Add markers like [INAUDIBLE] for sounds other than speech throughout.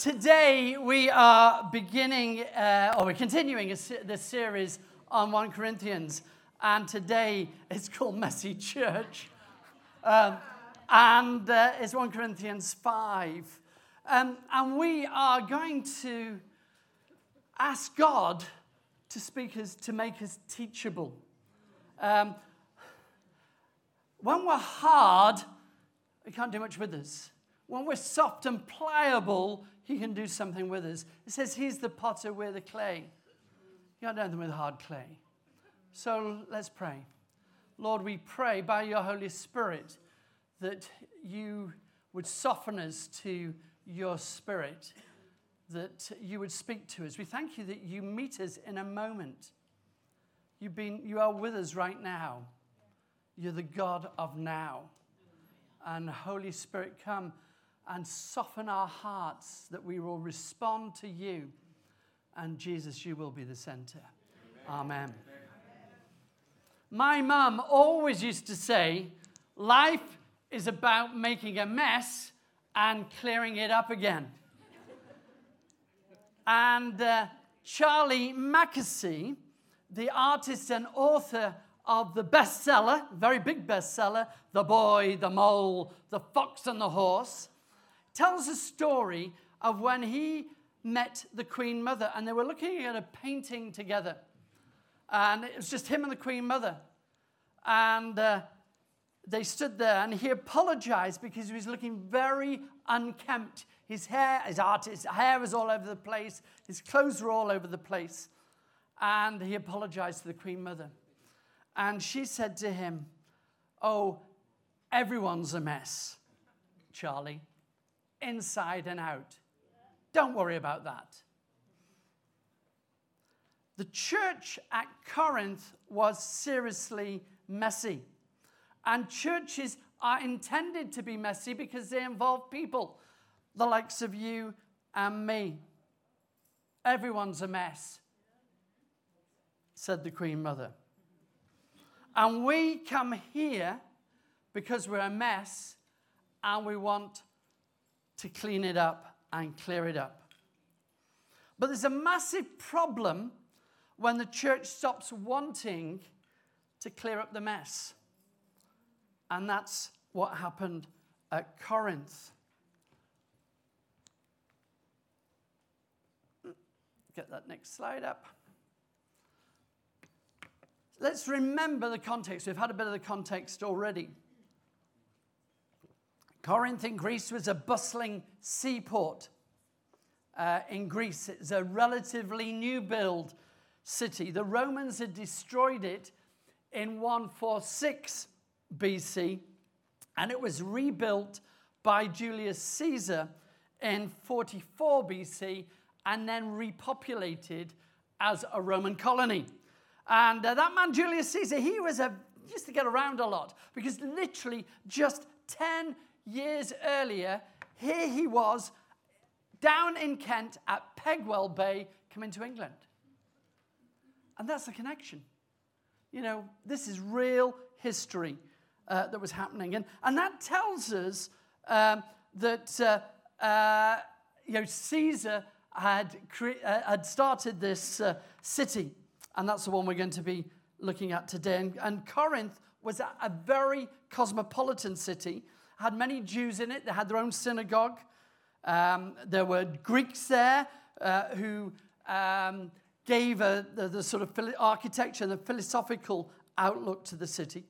Today we are beginning, uh, or we're continuing se- this series on 1 Corinthians, and today it's called Messy Church. Um, and uh, it's 1 Corinthians 5. Um, and we are going to ask God to speak us, to make us teachable. Um, when we're hard, He can't do much with us. When we're soft and pliable, He can do something with us. It says He's the potter, we're the clay. You can't do anything with hard clay. So let's pray. Lord, we pray by your Holy Spirit that you would soften us to your spirit, that you would speak to us. We thank you that you meet us in a moment. You've been, you are with us right now. You're the God of now. And Holy Spirit, come and soften our hearts that we will respond to you. And Jesus, you will be the center. Amen. Amen. My mum always used to say, life is about making a mess and clearing it up again. and uh, Charlie Mackesy, the artist and author of the bestseller, very big bestseller, The Boy, the Mole, The Fox and the Horse, tells a story of when he met the Queen Mother and they were looking at a painting together. And it was just him and the Queen Mother. And uh, they stood there and he apologized because he was looking very unkempt. His hair, his art, his hair was all over the place, his clothes were all over the place. And he apologized to the Queen Mother. And she said to him, Oh, everyone's a mess, Charlie, inside and out. Don't worry about that. The church at Corinth was seriously messy. And churches are intended to be messy because they involve people, the likes of you and me. Everyone's a mess, said the Queen Mother. And we come here because we're a mess and we want to clean it up and clear it up. But there's a massive problem when the church stops wanting to clear up the mess. And that's what happened at Corinth. Get that next slide up. Let's remember the context. We've had a bit of the context already. Corinth in Greece was a bustling seaport. Uh, in Greece, it's a relatively new build city. The Romans had destroyed it in 146 BC, and it was rebuilt by Julius Caesar in 44 BC and then repopulated as a Roman colony. And uh, that man, Julius Caesar, he was a, used to get around a lot because literally just 10 years earlier, here he was down in Kent at Pegwell Bay coming to England. And that's the connection. You know, this is real history uh, that was happening. And, and that tells us um, that, uh, uh, you know, Caesar had, cre- uh, had started this uh, city. And that's the one we're going to be looking at today. And, and Corinth was a, a, very cosmopolitan city, had many Jews in it. They had their own synagogue. Um, there were Greeks there uh, who um, gave a, the, the, sort of architecture, and the philosophical outlook to the city.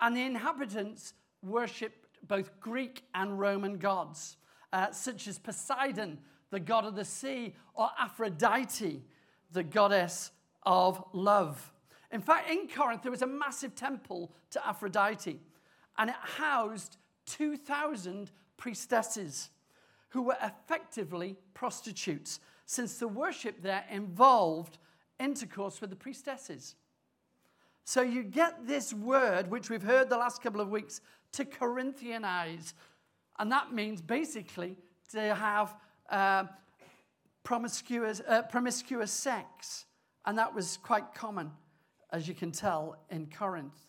And the inhabitants worshipped both Greek and Roman gods, uh, such as Poseidon, the god of the sea, or Aphrodite, the goddess of love. In fact, in Corinth, there was a massive temple to Aphrodite, and it housed 2,000 priestesses who were effectively prostitutes since the worship there involved intercourse with the priestesses. So you get this word, which we've heard the last couple of weeks, to Corinthianize. And that means basically to have uh, promiscuous, uh, promiscuous sex. And that was quite common, as you can tell, in Corinth.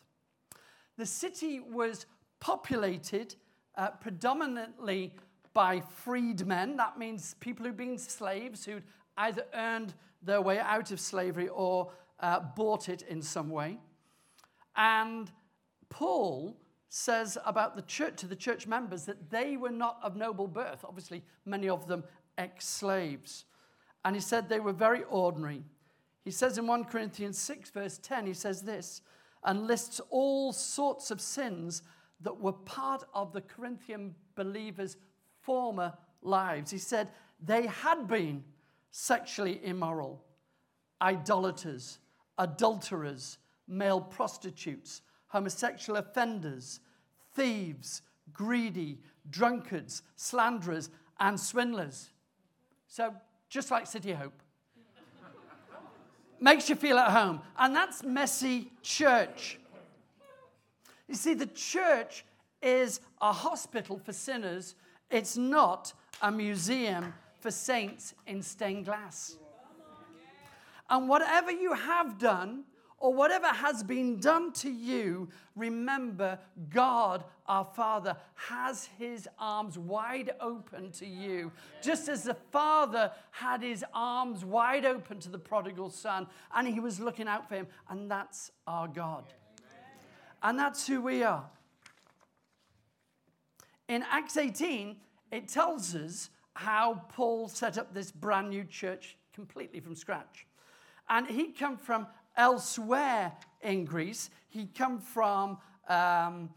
The city was populated uh, predominantly by freedmen. That means people who'd been slaves who'd either earned their way out of slavery or uh, bought it in some way. And Paul says about the church to the church members that they were not of noble birth. Obviously, many of them ex slaves. And he said they were very ordinary. He says in 1 Corinthians 6, verse 10, he says this and lists all sorts of sins that were part of the Corinthian believers' former lives. He said they had been sexually immoral, idolaters, adulterers, male prostitutes, homosexual offenders, thieves, greedy, drunkards, slanderers, and swindlers. So, just like City Hope. [LAUGHS] Makes you feel at home. And that's messy church. You see, the church is a hospital for sinners, it's not a museum for saints in stained glass. And whatever you have done, or whatever has been done to you, remember God, our Father, has his arms wide open to you. Just as the Father had his arms wide open to the prodigal son, and he was looking out for him. And that's our God. And that's who we are. In Acts 18, it tells us how Paul set up this brand new church completely from scratch. And he'd come from elsewhere in Greece. He'd come from um,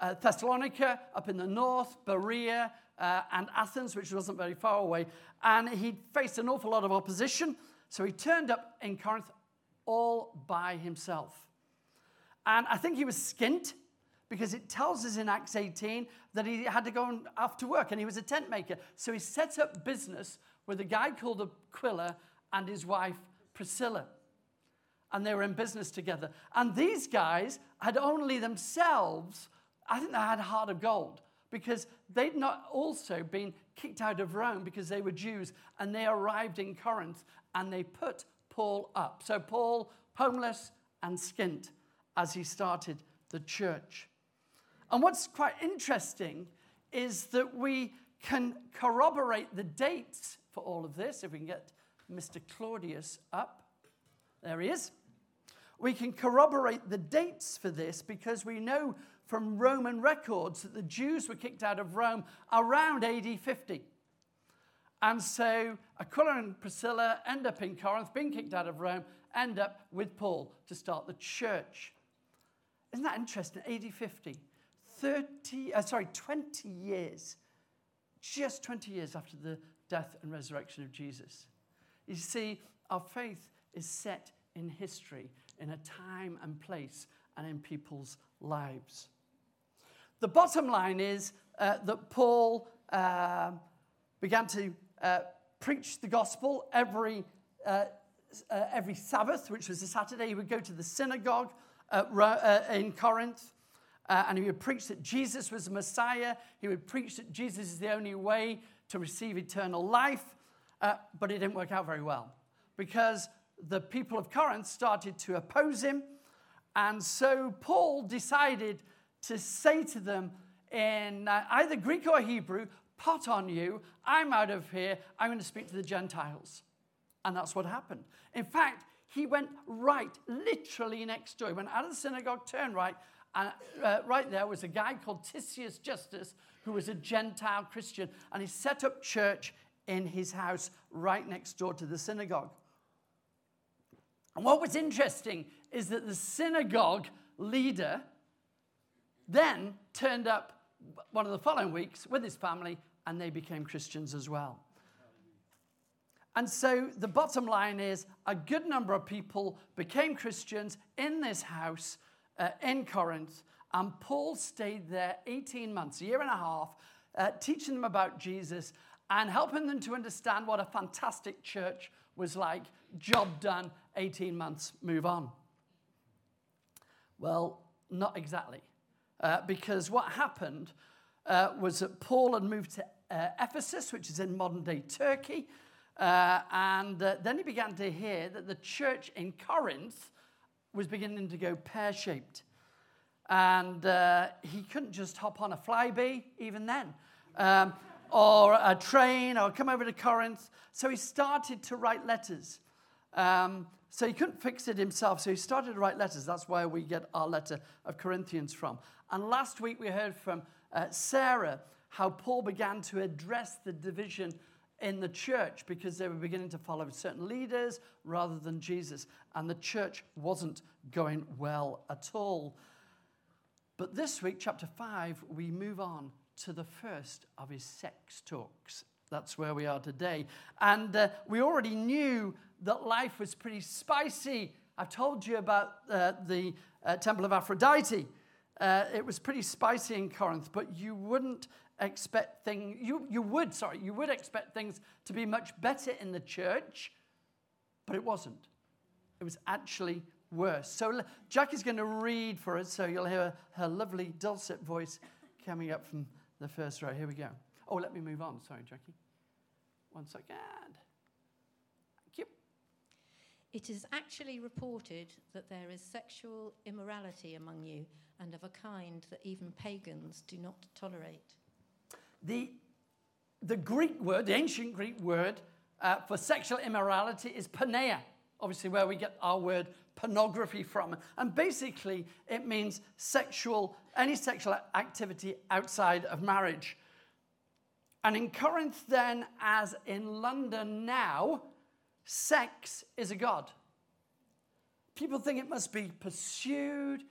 uh, Thessalonica up in the north, Berea, uh, and Athens, which wasn't very far away. And he'd faced an awful lot of opposition. So he turned up in Corinth all by himself. And I think he was skint because it tells us in Acts 18 that he had to go after work and he was a tent maker. So he set up business with a guy called Aquila and his wife Priscilla and they were in business together. And these guys had only themselves, I think they had a heart of gold because they'd not also been kicked out of Rome because they were Jews and they arrived in Corinth and they put Paul up. So Paul, homeless and skint as he started the church. And what's quite interesting is that we can corroborate the dates for all of this. If we can get Mr. Claudius up. There he is. We can corroborate the dates for this because we know from Roman records that the Jews were kicked out of Rome around AD 50. And so Aquila and Priscilla end up in Corinth, being kicked out of Rome, end up with Paul to start the church. Isn't that interesting? AD 50. 30, uh, sorry, 20 years, just 20 years after the death and resurrection of Jesus. You see, our faith is set in history in a time and place and in people's lives. The bottom line is uh, that Paul uh, began to uh, preach the gospel every, uh, uh, every Sabbath, which was a Saturday. He would go to the synagogue Uh, uh, in Corinth. Uh, and he would preach that Jesus was the Messiah. He would preach that Jesus is the only way to receive eternal life. but it didn't work out very well because the people of Corinth started to oppose him. And so Paul decided to say to them in uh, either Greek or Hebrew, pot on you, I'm out of here, I'm going to speak to the Gentiles. And that's what happened. In fact, he went right, literally next door. He went out of the synagogue, turned right, and uh, right there was a guy called Titius Justus, who was a Gentile Christian, and he set up church in his house right next door to the synagogue. And what was interesting is that the synagogue leader then turned up one of the following weeks with his family and they became Christians as well. And so the bottom line is a good number of people became Christians in this house uh, in Corinth, and Paul stayed there 18 months, a year and a half, uh, teaching them about Jesus and helping them to understand what a fantastic church was like. Job done, 18 months, move on. Well, not exactly. Uh, because what happened uh, was that Paul had moved to uh, Ephesus, which is in modern day Turkey. Uh, and uh, then he began to hear that the church in Corinth was beginning to go pear shaped. And uh, he couldn't just hop on a Flybe even then. Um, or a train or come over to Corinth. So he started to write letters. Um, so he couldn't fix it himself, so he started to write letters. That's where we get our letter of Corinthians from. And last week we heard from uh, Sarah how Paul began to address the division in the church because they were beginning to follow certain leaders rather than Jesus. And the church wasn't going well at all. But this week, chapter 5, we move on to the first of his sex talks. That's where we are today. And uh, we already knew that life was pretty spicy. I've told you about uh, the uh, Temple of Aphrodite. Uh, it was pretty spicy in Corinth, but you wouldn't expect things, you, you would, sorry, you would expect things to be much better in the church, but it wasn't. It was actually worse. So Jackie's going to read for us, so you'll hear her lovely dulcet voice coming up from the first row. Here we go. Oh, let me move on. Sorry, Jackie. One second. Thank you. It is actually reported that there is sexual immorality among you, and of a kind that even pagans do not tolerate. The, the Greek word, the ancient Greek word uh, for sexual immorality is porneia, obviously, where we get our word pornography from. And basically, it means sexual, any sexual activity outside of marriage. And in Corinth, then, as in London now, sex is a god. People think it must be pursued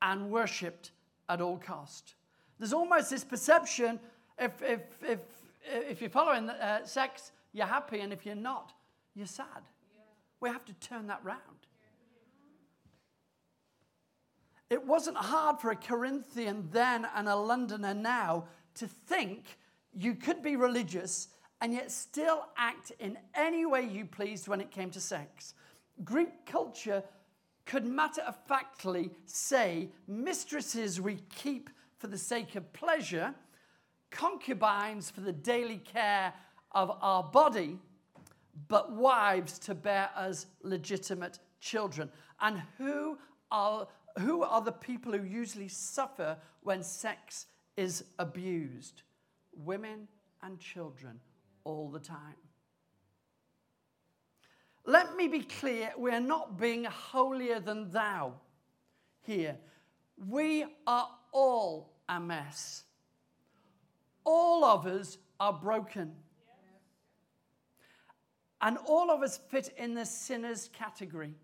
and worshipped at all cost. There's almost this perception if, if, if, if you're following uh, sex, you're happy, and if you're not, you're sad. Yeah. We have to turn that round. It wasn't hard for a Corinthian then and a Londoner now to think you could be religious and yet still act in any way you pleased when it came to sex. Greek culture could matter of factly say, mistresses we keep for the sake of pleasure concubines for the daily care of our body, but wives to bear us legitimate children. And who are, who are the people who usually suffer when sex is abused? Women and children all the time. Let me be clear, we're not being holier than thou here. We are all a mess. All of us are broken. And all of us fit in the sinner's category.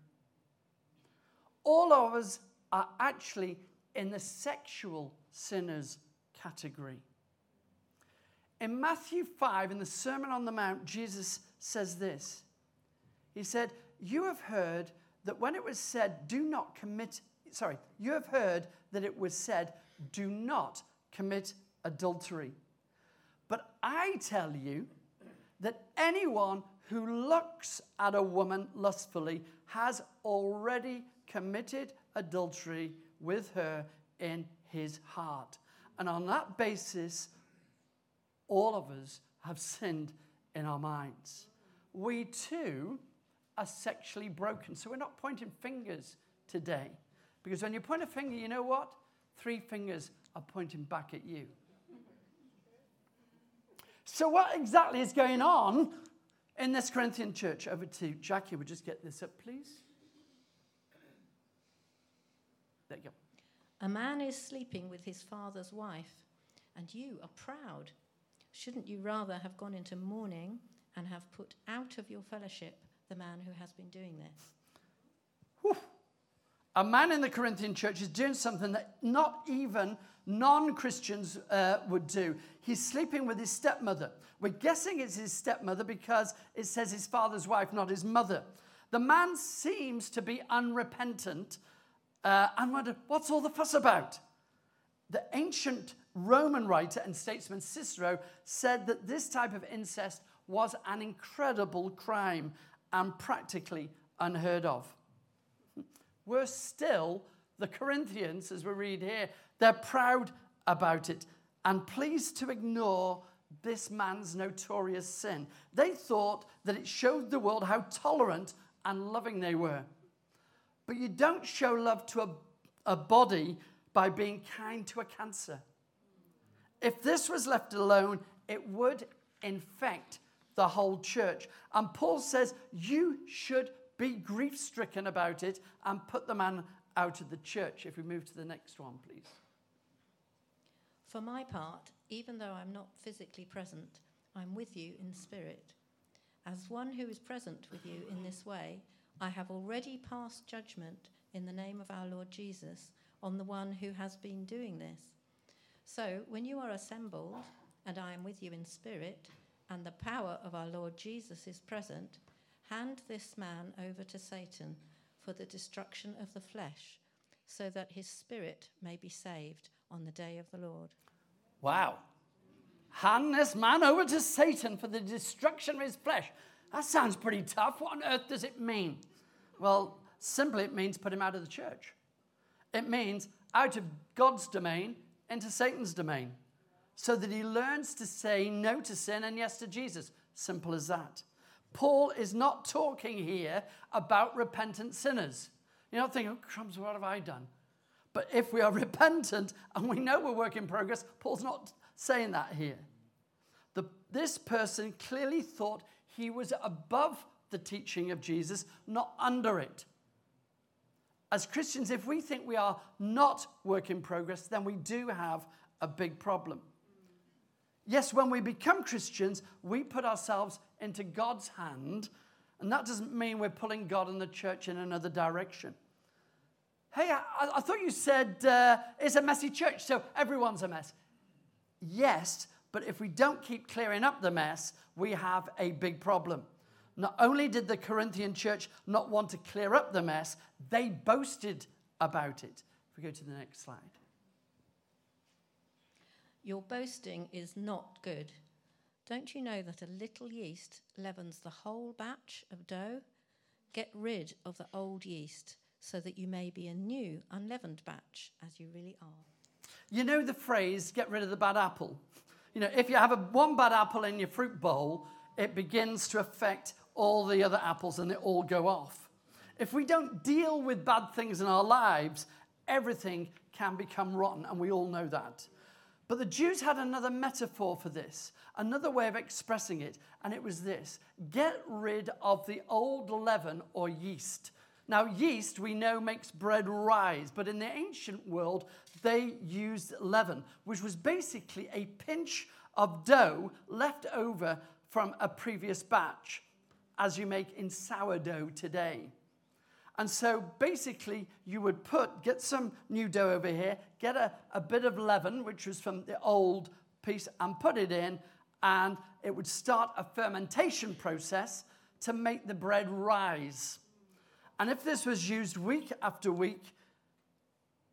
All of us are actually in the sexual sinner's category. In Matthew 5, in the Sermon on the Mount, Jesus says this He said, You have heard that when it was said, Do not commit, sorry, you have heard that it was said, Do not commit adultery. But I tell you that anyone who looks at a woman lustfully has already committed adultery with her in his heart. And on that basis, all of us have sinned in our minds. We too are sexually broken. So we're not pointing fingers today. Because when you point a finger, you know what? Three fingers are pointing back at you. So, what exactly is going on in this Corinthian church? Over to Jackie. Would just get this up, please. There you go. A man is sleeping with his father's wife, and you are proud. Shouldn't you rather have gone into mourning and have put out of your fellowship the man who has been doing this? Whew. A man in the Corinthian church is doing something that not even non Christians uh, would do. He's sleeping with his stepmother. We're guessing it's his stepmother because it says his father's wife, not his mother. The man seems to be unrepentant uh, and wonder, what's all the fuss about? The ancient Roman writer and statesman Cicero said that this type of incest was an incredible crime and practically unheard of. Worse still, the Corinthians, as we read here, they're proud about it and pleased to ignore this man's notorious sin. They thought that it showed the world how tolerant and loving they were. But you don't show love to a, a body by being kind to a cancer. If this was left alone, it would infect the whole church. And Paul says, You should be grief stricken about it and put the man out of the church. If we move to the next one, please. For my part, even though I'm not physically present, I'm with you in spirit. As one who is present with you in this way, I have already passed judgment in the name of our Lord Jesus on the one who has been doing this. So, when you are assembled, and I am with you in spirit, and the power of our Lord Jesus is present, hand this man over to Satan for the destruction of the flesh, so that his spirit may be saved on the day of the Lord. Wow. Hand this man over to Satan for the destruction of his flesh. That sounds pretty tough. What on earth does it mean? Well, simply it means put him out of the church. It means out of God's domain into Satan's domain so that he learns to say no to sin and yes to Jesus. Simple as that. Paul is not talking here about repentant sinners. You're not thinking, oh, crumbs, what have I done? But if we are [LAUGHS] repentant and we know we're work in progress, Paul's not saying that here. The, this person clearly thought he was above the teaching of Jesus, not under it. As Christians, if we think we are not work in progress, then we do have a big problem. Yes, when we become Christians, we put ourselves into God's hand, and that doesn't mean we're pulling God and the church in another direction. Hey, I, I thought you said uh, it's a messy church, so everyone's a mess. Yes, but if we don't keep clearing up the mess, we have a big problem. Not only did the Corinthian church not want to clear up the mess, they boasted about it. If we go to the next slide. Your boasting is not good. Don't you know that a little yeast leavens the whole batch of dough? Get rid of the old yeast so that you may be a new, unleavened batch as you really are. You know the phrase, get rid of the bad apple? You know, if you have a, one bad apple in your fruit bowl, it begins to affect all the other apples and they all go off. If we don't deal with bad things in our lives, everything can become rotten, and we all know that. But the Jews had another metaphor for this, another way of expressing it, and it was this get rid of the old leaven or yeast. Now, yeast we know makes bread rise, but in the ancient world, they used leaven, which was basically a pinch of dough left over from a previous batch, as you make in sourdough today. And so basically, you would put, get some new dough over here, get a, a bit of leaven, which was from the old piece, and put it in, and it would start a fermentation process to make the bread rise. And if this was used week after week,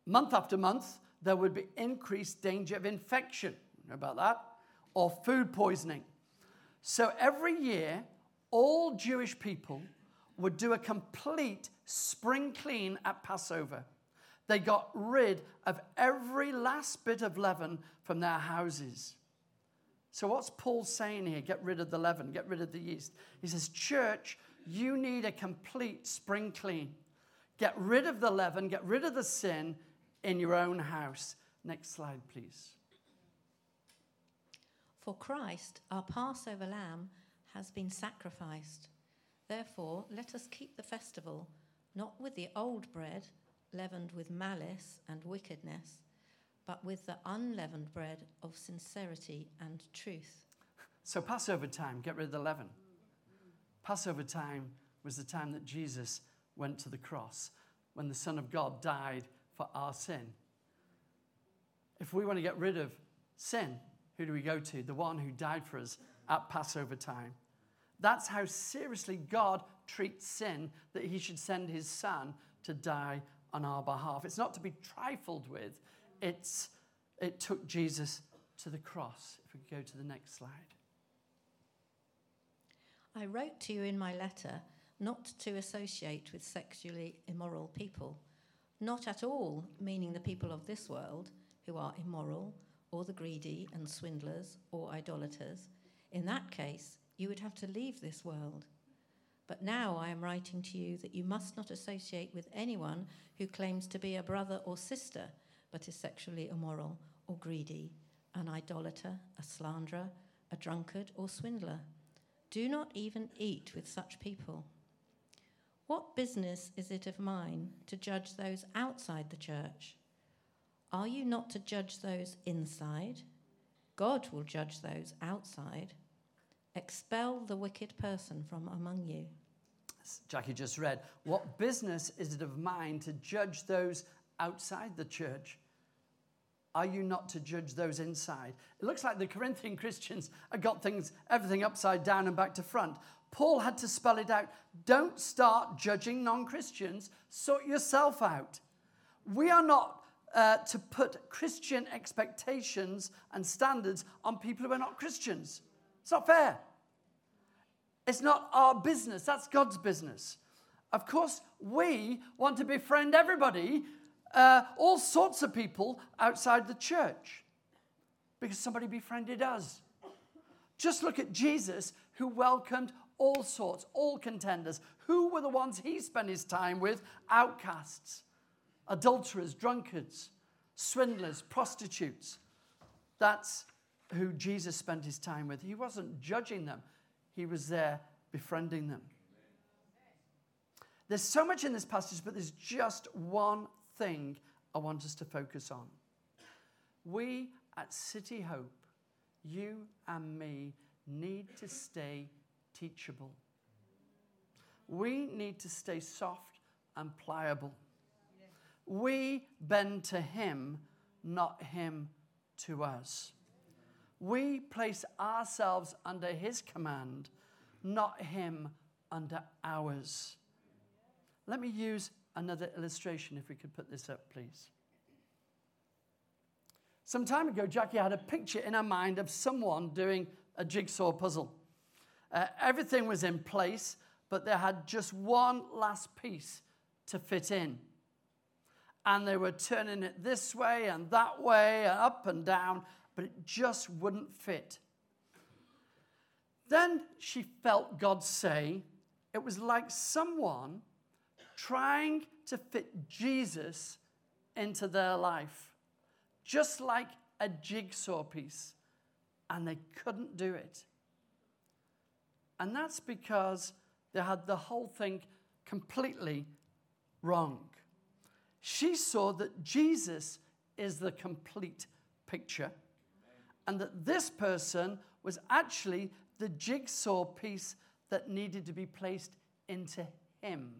month after month, there would be increased danger of infection. You know about that? Or food poisoning. So every year, all Jewish people would do a complete spring clean at Passover. They got rid of every last bit of leaven from their houses. So, what's Paul saying here? Get rid of the leaven, get rid of the yeast. He says, Church, you need a complete spring clean. Get rid of the leaven, get rid of the sin in your own house. Next slide, please. For Christ, our Passover lamb, has been sacrificed. Therefore, let us keep the festival not with the old bread, leavened with malice and wickedness, but with the unleavened bread of sincerity and truth. So, Passover time, get rid of the leaven. Passover time was the time that Jesus went to the cross, when the Son of God died for our sin. If we want to get rid of sin, who do we go to? The one who died for us at Passover time. That's how seriously God treats sin that he should send his son to die on our behalf. It's not to be trifled with, it's, it took Jesus to the cross. If we go to the next slide. I wrote to you in my letter not to associate with sexually immoral people, not at all meaning the people of this world who are immoral, or the greedy and swindlers or idolaters. In that case, you would have to leave this world. But now I am writing to you that you must not associate with anyone who claims to be a brother or sister, but is sexually immoral or greedy, an idolater, a slanderer, a drunkard, or swindler. Do not even eat with such people. What business is it of mine to judge those outside the church? Are you not to judge those inside? God will judge those outside. Expel the wicked person from among you. Jackie just read. What business is it of mine to judge those outside the church? Are you not to judge those inside? It looks like the Corinthian Christians have got things, everything upside down and back to front. Paul had to spell it out. Don't start judging non Christians, sort yourself out. We are not uh, to put Christian expectations and standards on people who are not Christians. It's not fair. It's not our business, that's God's business. Of course, we want to befriend everybody, uh, all sorts of people outside the church, because somebody befriended us. Just look at Jesus, who welcomed all sorts, all contenders. Who were the ones he spent his time with? Outcasts, adulterers, drunkards, swindlers, prostitutes. That's who Jesus spent his time with. He wasn't judging them, he was there befriending them. There's so much in this passage, but there's just one thing I want us to focus on. We at City Hope, you and me, need to stay teachable. We need to stay soft and pliable. We bend to Him, not Him to us. We place ourselves under His command, not Him under ours. Let me use another illustration if we could put this up, please. Some time ago, Jackie had a picture in her mind of someone doing a jigsaw puzzle. Uh, everything was in place, but they had just one last piece to fit in. And they were turning it this way and that way up and down, but it just wouldn't fit. Then she felt God say it was like someone trying to fit Jesus into their life, just like a jigsaw piece, and they couldn't do it. And that's because they had the whole thing completely wrong. She saw that Jesus is the complete picture and that this person was actually the jigsaw piece that needed to be placed into him.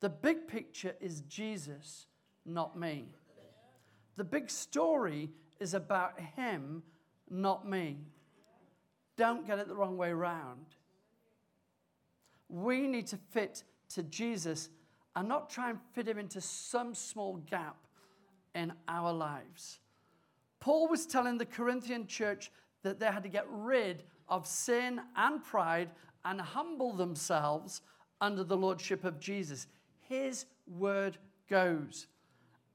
The big picture is Jesus, not me. The big story is about him, not me. Don't get it the wrong way round. We need to fit to Jesus and not try and fit him into some small gap in our lives. Paul was telling the Corinthian church that they had to get rid of sin and pride and humble themselves under the lordship of Jesus. His word goes.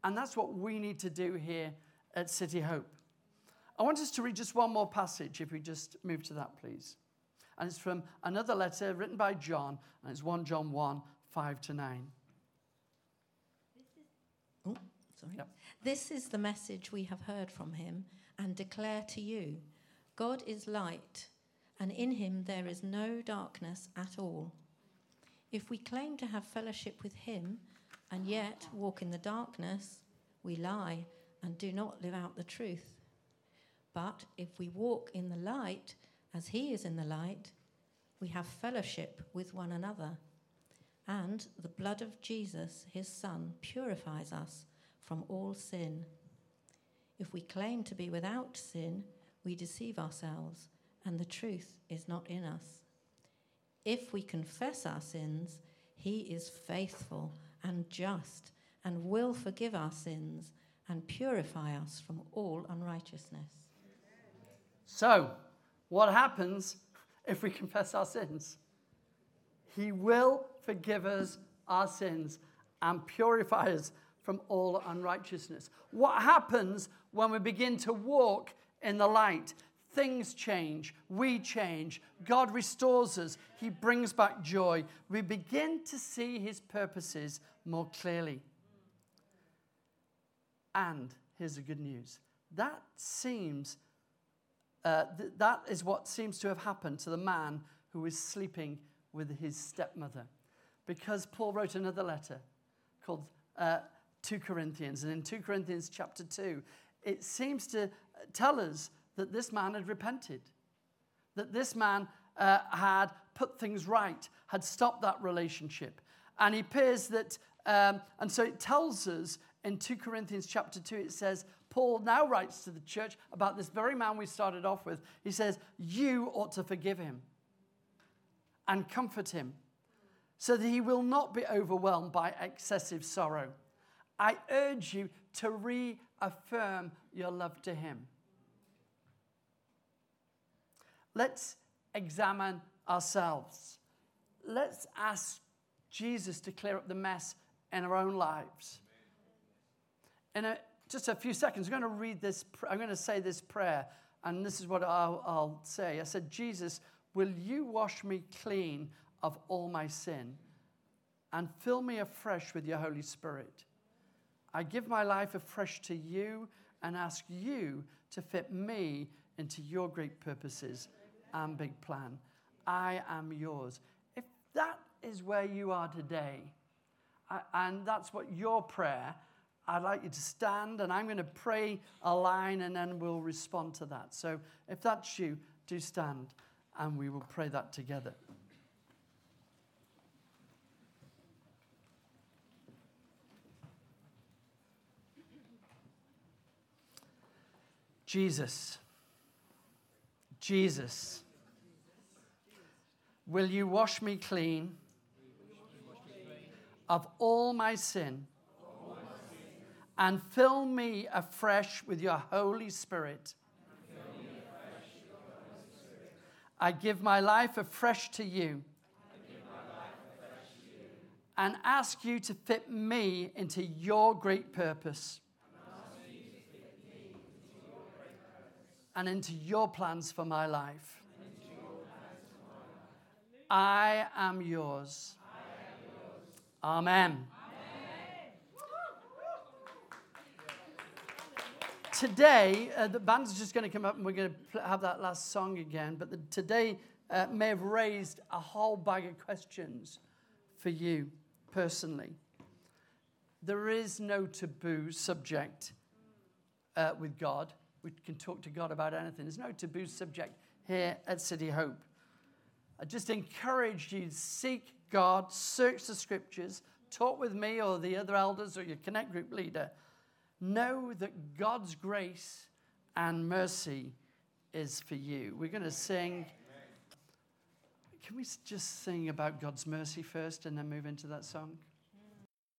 And that's what we need to do here at City Hope. I want us to read just one more passage, if we just move to that, please. And it's from another letter written by John, and it's 1 John 1 5 to 9. Oh, sorry. Yep. This is the message we have heard from him and declare to you God is light, and in him there is no darkness at all. If we claim to have fellowship with him and yet walk in the darkness, we lie and do not live out the truth. But if we walk in the light as he is in the light, we have fellowship with one another. And the blood of Jesus, his Son, purifies us from all sin. If we claim to be without sin, we deceive ourselves, and the truth is not in us. If we confess our sins, he is faithful and just and will forgive our sins and purify us from all unrighteousness. So, what happens if we confess our sins? He will forgive us our sins and purify us from all unrighteousness. What happens when we begin to walk in the light? Things change, we change, God restores us, He brings back joy. We begin to see His purposes more clearly. And here's the good news that seems uh, th- that is what seems to have happened to the man who was sleeping with his stepmother. Because Paul wrote another letter called uh, 2 Corinthians. And in 2 Corinthians chapter 2, it seems to tell us that this man had repented, that this man uh, had put things right, had stopped that relationship. And he appears that, um, and so it tells us in 2 Corinthians chapter 2, it says, Paul now writes to the church about this very man we started off with. He says, You ought to forgive him and comfort him so that he will not be overwhelmed by excessive sorrow. I urge you to reaffirm your love to him. Let's examine ourselves. Let's ask Jesus to clear up the mess in our own lives. In a, just a few seconds, I'm going to read this, I'm going to say this prayer, and this is what I'll, I'll say. I said, Jesus, will you wash me clean of all my sin and fill me afresh with your Holy Spirit? I give my life afresh to you and ask you to fit me into your great purposes and big plan. I am yours. If that is where you are today, and that's what your prayer, I'd like you to stand and I'm going to pray a line and then we'll respond to that. So if that's you, do stand and we will pray that together. Jesus, Jesus, will you wash me clean of all my sin and fill me afresh with your Holy Spirit? I give my life afresh to you and ask you to fit me into your great purpose. And into your plans for my life. I am yours. Amen. Today, uh, the band's just going to come up and we're going to have that last song again. But the, today uh, may have raised a whole bag of questions for you personally. There is no taboo subject uh, with God. We can talk to God about anything. There's no taboo subject here at City Hope. I just encourage you to seek God, search the scriptures, talk with me or the other elders or your connect group leader. Know that God's grace and mercy is for you. We're going to sing. Can we just sing about God's mercy first and then move into that song?